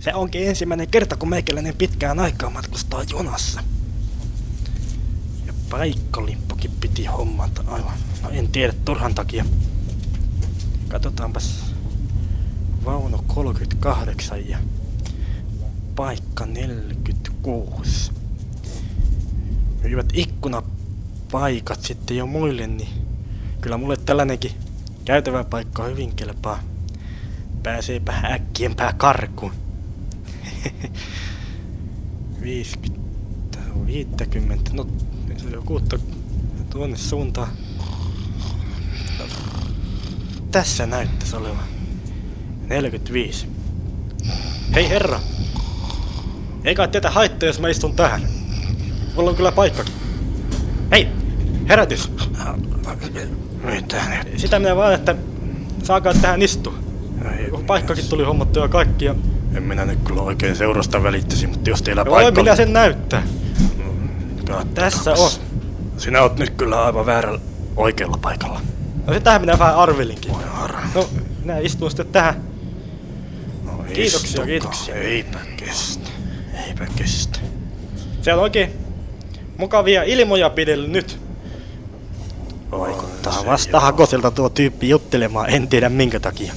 Se onkin ensimmäinen kerta, kun meikäläinen pitkään aikaa matkustaa junassa. Ja paikkalimppukin piti hommata aivan. No en tiedä turhan takia. Katsotaanpas. Vauno 38 ja paikka 46. Myyvät ikkunapaikat sitten jo muille, niin kyllä mulle tällainenkin käytävä paikka hyvin kelpaa. Pääseepä äkkiempää karkuun. 50, 50, no se on kuutta tuonne suuntaan. No, tässä näyttäisi olevan. 45. Hei herra! Ei kai tätä haittaa, jos mä istun tähän. Mulla on kyllä paikkakin. Hei! Herätys! Mitä nyt? Sitä minä vaan, että saakaa tähän istua. Paikkakin tuli hommattua ja kaikki ja... En minä nyt kyllä oikein seurasta välittäisi, mutta jos teillä No, paikka... minä sen näyttää. Katsotaanpas. Tässä on. Sinä oot nyt kyllä aivan väärällä oikealla paikalla. No sitähän minä vähän arvelinkin. Voi harra. No, minä istun sitten tähän. No, Kiitoksia, istukaa. kiitoksia. Eipä kestä. Eipä kestä. Siellä on oikein mukavia ilmoja pidellä nyt. Vaikuttaa Vasta hakoselta tuo tyyppi juttelemaan, en tiedä minkä takia.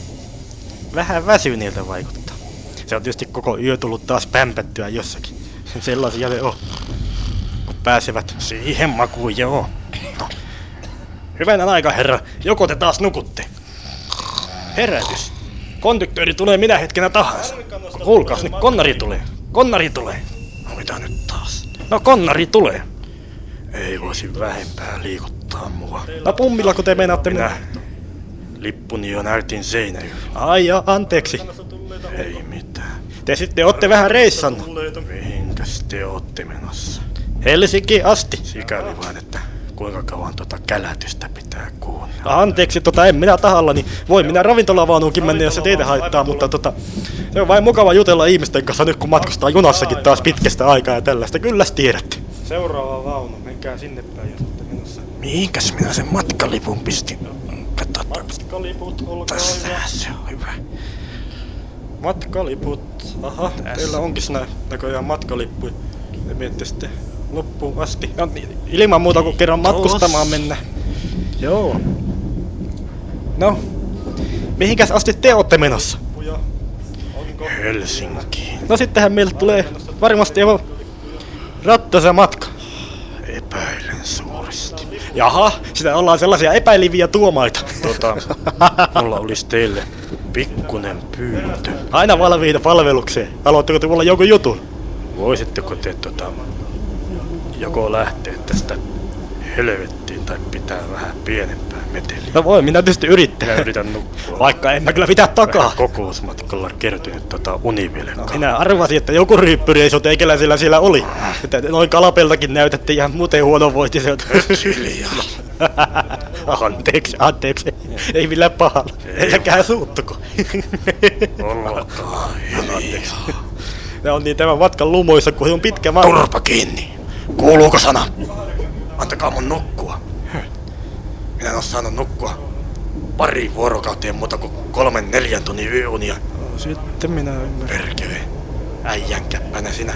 Vähän väsyneeltä vaikuttaa. Se on tietysti koko yö tullut taas pämpättyä jossakin. Sellaisia ne on. Kun pääsevät siihen makuun, joo. No. Hyvänä aika, herra. Joko te taas nukutte? Herätys. Konduktööri tulee minä hetkenä tahansa. Kuulkaas, nyt konnari tulee. Konnari tulee. No mitä nyt taas? No konnari tulee. Ei voisi vähempää liikuttaa mua. No pummilla, kun te meinaatte Minä lippuni jo näytin seinällä. Ai ja, anteeksi. Ei mitään. Te sitten olette vähän reissannut. Mihinkäs te ootte menossa? Helsinki asti. Sikäli vain, että kuinka kauan tota kälätystä pitää kuunnella. Anteeksi, tota en minä tahallani. Voi minä ravintolavaunuunkin mennä, jos se teitä haittaa, mutta tota, se on vain mukava jutella ihmisten kanssa nyt, kun matkustaa junassakin taas pitkästä aikaa ja tällaista. Kyllä tiedätte. Seuraava vaunu, menkää sinne päin, jos olette menossa. Mihinkäs minä sen matkalipun pistin? Katsotaan. Matkaliput, olkaa Tässä hyvä. se on hyvä. Matkaliput. Aha, teillä onkin nää näköjään matkalippuja. Te miette sitten loppuun asti. No, ilman muuta kuin kerran matkustamaan mennä. Joo. No, mihinkäs asti te olette menossa? Helsinkiin. No sittenhän meille tulee varmasti jo rattasa matka. Epäilen suuresti. Jaha, sitä ollaan sellaisia epäiliviä tuomaita. Tota, mulla olisi teille pikkunen pyyntö. Aina valmiita palvelukseen. Haluatteko te mulla jonkun jutun? Voisitteko te tota, joko lähteä tästä helvettiin tai pitää vähän pienempää meteliä? No voi, minä tietysti yrittää. Minä yritän nukkua. Vaikka en mä kyllä pitää takaa. Vähän kokousmatkalla kertynyt tota univelkaa. Minä arvasin, että joku ryyppyreissu teikäläisellä siellä oli. Että noin kalapeltakin näytätte ihan muuten huonovointiselta. Hiljaa. anteeksi, anteeksi. Ei millään pahalla. Älkää suuttuko. Olkaa hiljaa. Ne on niin tämän matkan lumoissa, kun on pitkä matka. Turpa kiinni. Kuuluuko sana? Antakaa mun nukkua. Minä en oo saanut nukkua pari vuorokauteen muuta kuin kolmen neljän tunnin yöunia. Sitten minä ymmärrän. Perkele. Äijän käppänä sinä.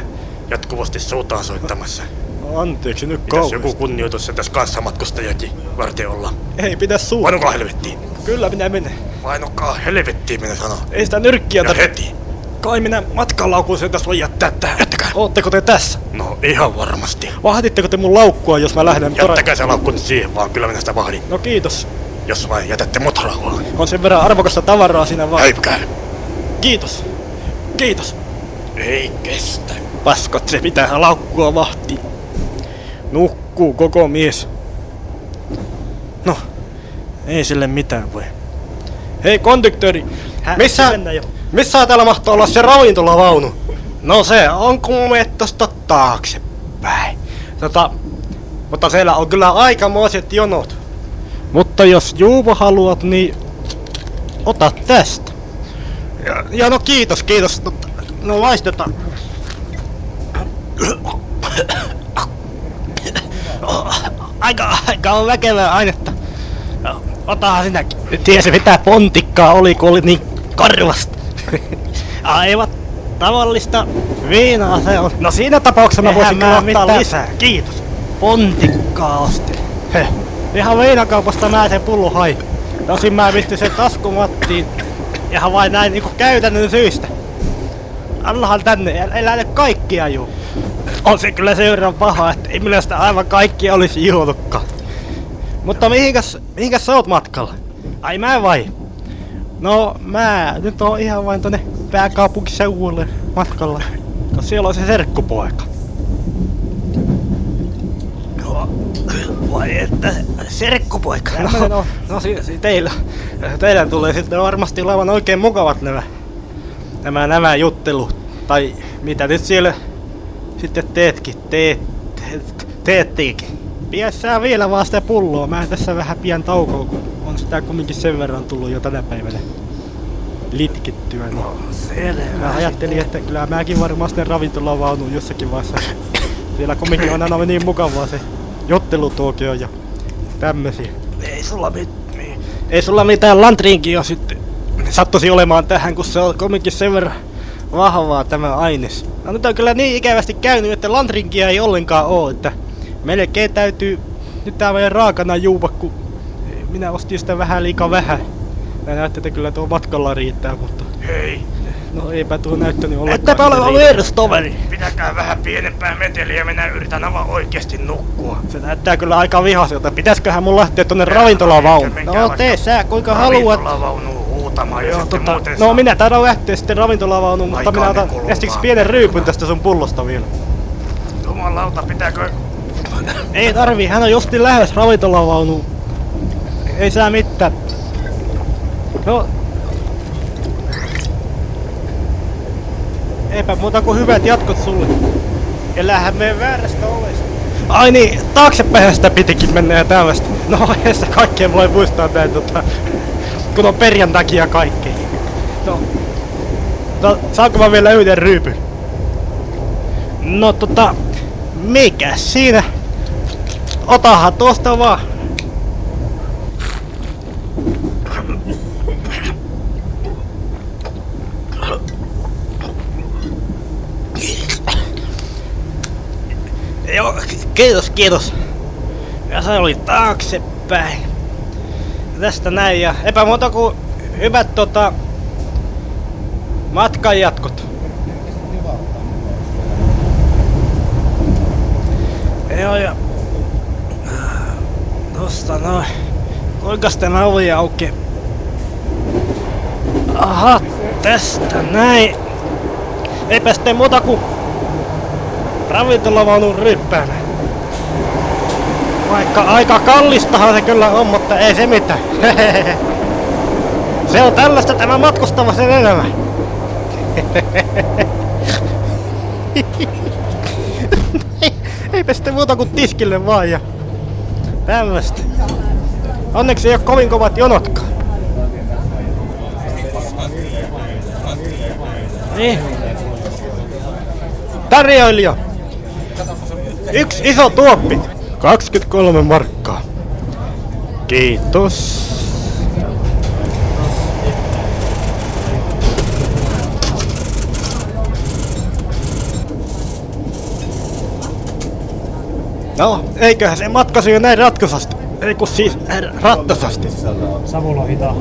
Jatkuvasti suutaan soittamassa. Anteeksi nyt Pitäis kauheasti. joku kunnioitus sen tässä kanssamatkustajakin varten olla. Ei pidä suuttua. Painukaa helvettiin. Kyllä minä menen. Painukaa helvettiin, minä sanon. Ei sitä nyrkkiä tarvitse. heti. Kai minä matkalaukun sen tässä voi jättää tähän. Jättäkää. Ootteko te tässä? No ihan varmasti. Vahditteko te mun laukkua, jos mä lähden? Jättäkää se laukku nyt siihen vaan, kyllä minä sitä vahdin. No kiitos. Jos vain jätätte mut rauhaan. On sen verran arvokasta tavaraa siinä vaan. Häipkää. Kiitos. Kiitos. Ei kestä. Paskot, se pitää laukkua vahtia. Nukkuu koko mies. No, ei sille mitään voi. Hei konduktööri, missä, missä täällä mahtaa olla se ravintolavaunu? No se on kun menet tosta taaksepäin. Tota, mutta siellä on kyllä aikamoiset jonot. Mutta jos Juuvo haluat, niin ota tästä. Ja, ja no kiitos, kiitos. No, no maistetaan. Aika, aika on väkevää ainetta. No, Otahan sinäkin. Tiesi mitä pontikkaa oli, kun oli niin karvasta. Aivan tavallista viinaa se on. No siinä tapauksessa mä voisin kyllä ottaa lisää. Kiitos. Pontikkaa ostin. Heh. Ihan viinakaupasta mä sen pullon hain. Tosin mä pistin sen taskumattiin. Ihan vain näin niinku käytännön syistä. Annahan tänne, nyt kaikkia juu. On se kyllä sen verran paha, että ei minä sitä aivan kaikkia olisi juonutkaan. Mutta mihinkäs, mihinkäs sä oot matkalla? Ai mä vai? No mä nyt on ihan vain tonne pääkaupunkiseudulle matkalla. Koska siellä on se serkkupoika. Vai että serkkupoika? Tämmönen on. No si, si, teillä, teidän tulee sitten varmasti olevan oikein mukavat nämä, nämä, nämä juttelut. Tai mitä nyt siellä sitten teetkin, teet, teet, teettiinkin. Piessää vielä vaan sitä pulloa. Mä en tässä vähän pian taukoa, kun on sitä kumminkin sen verran tullut jo tänä päivänä litkittyä. Niin. Mä ajattelin, että kyllä mäkin varmaan sinne ravintolavaunuun jossakin vaiheessa. Siellä kumminkin on aina niin mukavaa se jottelutuokio ja tämmösiä. Ei sulla mit... niin. Ei sulla mitään lantriinkia sitten sattuisi olemaan tähän, kun se on kumminkin sen verran vahvaa tämä aines. No nyt on kyllä niin ikävästi käynyt, että lantrinkia ei ollenkaan oo, että melkein täytyy nyt tää meidän raakana juupa, kun minä ostin sitä vähän liikaa vähän. Mä näyttää, että kyllä tuo matkalla riittää, mutta Hei, no eipä tuo näyttänyt ollenkaan. Ettäpä ole ollut riittää. vierustoveri. pitäkää vähän pienempää meteliä, minä yritän aivan oikeesti nukkua. Se näyttää kyllä aika vihaselta. Pitäisköhän mun lähteä tonne ravintolavaunuun? No tee sä kuinka haluat. Ravintolavaunuun huutamaan ja Joo, sitten tota, muuten no saa- minä taidan lähteä sitten ravintolavaunuun, mutta minä otan ensiksi pienen ryypyn tästä sun pullosta vielä. Jumalauta, pitääkö... Ei tarvii, hän on justiin lähes ravintolavaunuun. Ei sää mitään. No. Eipä muuta kuin hyvät jatkot sulle. Elähän me väärästä ovesta. Ai niin, taaksepäin sitä pitikin mennä ja tällaista. No ei sitä kaikkea voi muistaa näin tota, kun on perjantaikin ja kaikki. No, no saanko mä vielä yhden ryypyn? No tota, mikä siinä? Otahan tuosta vaan. Joo, kiitos, kiitos. Ja se oli taaksepäin. Tästä näin ja epä muuta kuin hyvät tota matkan jatkot. Joo ja tosta noin. Kuinkas tämä ovi auki? Aha, tästä näin. Eipä sitten muuta kuin ravintolavaunun ryppäänä. Vaikka aika kallistahan se kyllä on, mutta ei se mitään. se on tällaista tämä matkustava sen elämä. Eipä sitten muuta kuin tiskille vaan ja tällaista. Onneksi ei ole kovin kovat jonotkaan. Niin. Tarjoilija. Yksi iso tuoppi. 23 markkaa. Kiitos. No, eiköhän se matkasi jo näin ratkaisasti. Ei kun siis äh, rattasasti. Savulo hitaa.